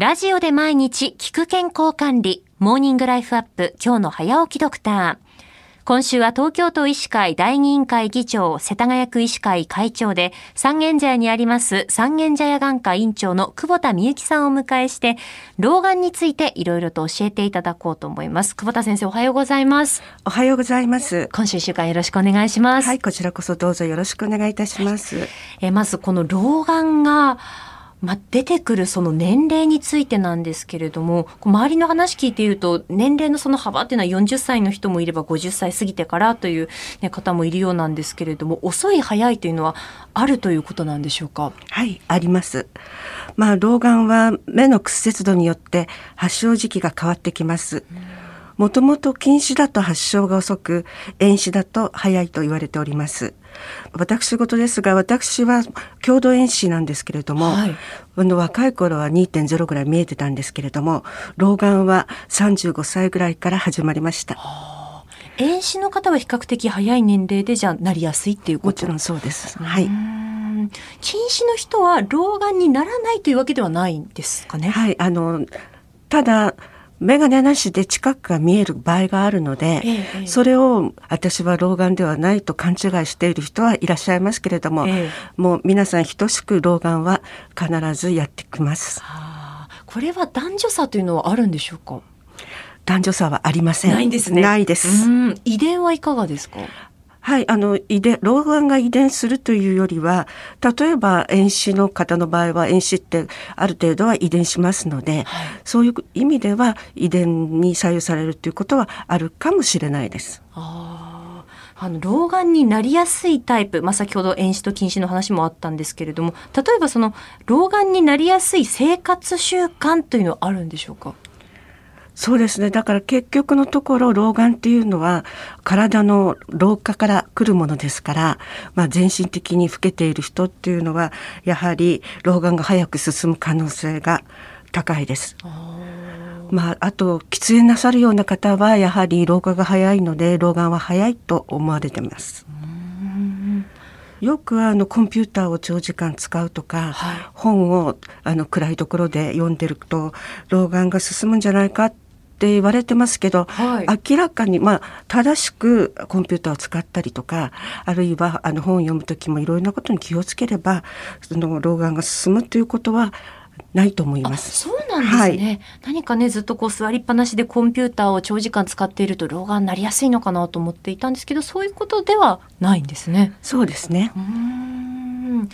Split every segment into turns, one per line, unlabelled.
ラジオで毎日聞く健康管理、モーニングライフアップ、今日の早起きドクター。今週は東京都医師会第二委員会議長、世田谷区医師会会長で、三軒茶屋にあります三軒茶屋眼科院長の久保田美幸さんをお迎えして、老眼についていろいろと教えていただこうと思います。久保田先生おはようございます。
おはようございます。
今週一週間よろしくお願いします。
はい、こちらこそどうぞよろしくお願いいたします。はい、
えまずこの老眼が、まあ、出てくるその年齢についてなんですけれども、周りの話聞いていると、年齢のその幅っていうのは40歳の人もいれば50歳過ぎてからという、ね、方もいるようなんですけれども、遅い早いというのはあるということなんでしょうか？
はい、あります。まあ、老眼は目の屈折度によって発症時期が変わってきます。もともと近視だと発症が遅く、遠視だと早いと言われております。私事ですが私は郷土遠視なんですけれども、はい、あの若い頃は2.0ぐらい見えてたんですけれども老眼は35歳ぐらいから始まりました。
遠視の方は比較的早い年齢でじゃなりやすいっていうこと
もちろんそうです。はい。
近視の人は老眼にならないというわけではないんですかね。
はい、あのただ眼鏡なしで近くが見える場合があるので、ええ、それを私は老眼ではないと勘違いしている人はいらっしゃいますけれども、え、もう皆さん等しく老眼は必ずやってきます。
これは男女差というのはあるんでしょうか？
男女差はありません。
ないんですね。
ないです。
遺伝はいかがですか？
はい、あの遺伝老眼が遺伝するというよりは例えば遠視の方の場合は遠視ってある程度は遺伝しますので、はい、そういう意味では遺伝に左右されるということはあるかもしれないです。
ああの老眼になりやすいタイプ、まあ、先ほど遠視と近視の話もあったんですけれども例えばその老眼になりやすい生活習慣というのはあるんでしょうか？
そうですね。だから結局のところ老眼っていうのは体の老化から来るものですから、まあ、全身的に老けている人っていうのはやはり老眼が早く進む可能性が高いです。まあ、あと喫煙なさるような方はやはり老化が早いので老眼は早いと思われてます。よくあのコンピューターを長時間使うとか、はい、本をあの暗いところで読んでると老眼が進むんじゃないかってって言われてますけど、はい、明らかに、まあ、正しくコンピューターを使ったりとかあるいはあの本を読む時もいろいろなことに気をつければその老眼が進むということはないと思います。
そうなんですね、はい、何かねずっとこう座りっぱなしでコンピューターを長時間使っていると老眼になりやすいのかなと思っていたんですけどそういうことではないんですね。
そうですね。
うん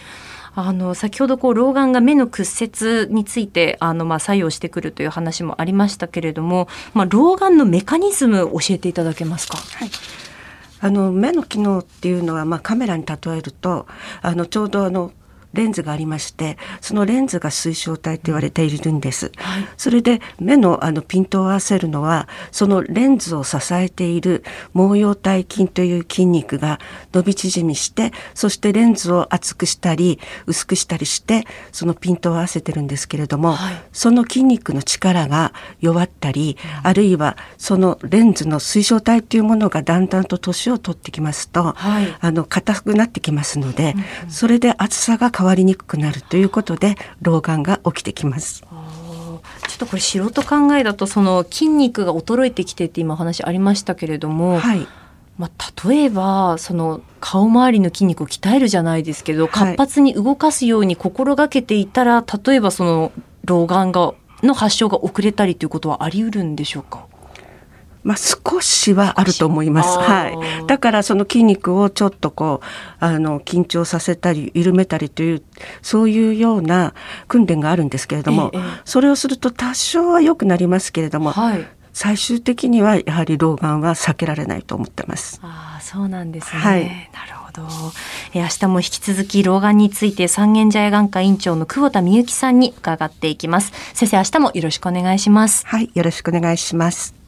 あの先ほどこう老眼が目の屈折についてあのまあ作用してくるという話もありましたけれども、まあ、老眼のメカニズム教えていただけますか？
はいあの目の機能っていうのは、まあ、カメラに例えるとあのちょうどあのレンズがありましてそのレンズが水晶体と言われているんです、はい、それで目のあのピントを合わせるのはそのレンズを支えている毛様体筋という筋肉が伸び縮みしてそしてレンズを厚くしたり薄くしたりしてそのピントを合わせてるんですけれども、はい、その筋肉の力が弱ったり、うん、あるいはそのレンズの水晶体というものがだんだんと年を取ってきますと、はい、あの硬くなってきますので、うん、それで厚さが変変わりにくくなるということで老眼が起きてきます。ちょ
っとこれ素人考えだとその筋肉が衰えてきてって今お話ありましたけれども、はい、まあ、例えばその顔周りの筋肉を鍛えるじゃないですけど、活発に動かすように心がけていたら例えばその老眼がの発症が遅れたりということはあり得るんでしょうか？
まあ、少しはあると思います。はい。だからその筋肉をちょっとこう、あの、緊張させたり、緩めたりという、そういうような訓練があるんですけれども、ええ、それをすると多少は良くなりますけれども、はい、最終的にはやはり老眼は避けられないと思ってます。
ああ、そうなんですね。はい、なるほど。え明日も引き続き老眼について三軒茶屋眼科院長の久保田美幸さんに伺っていきます。先生、明日もよろしくお願いします。
はい、よろしくお願いします。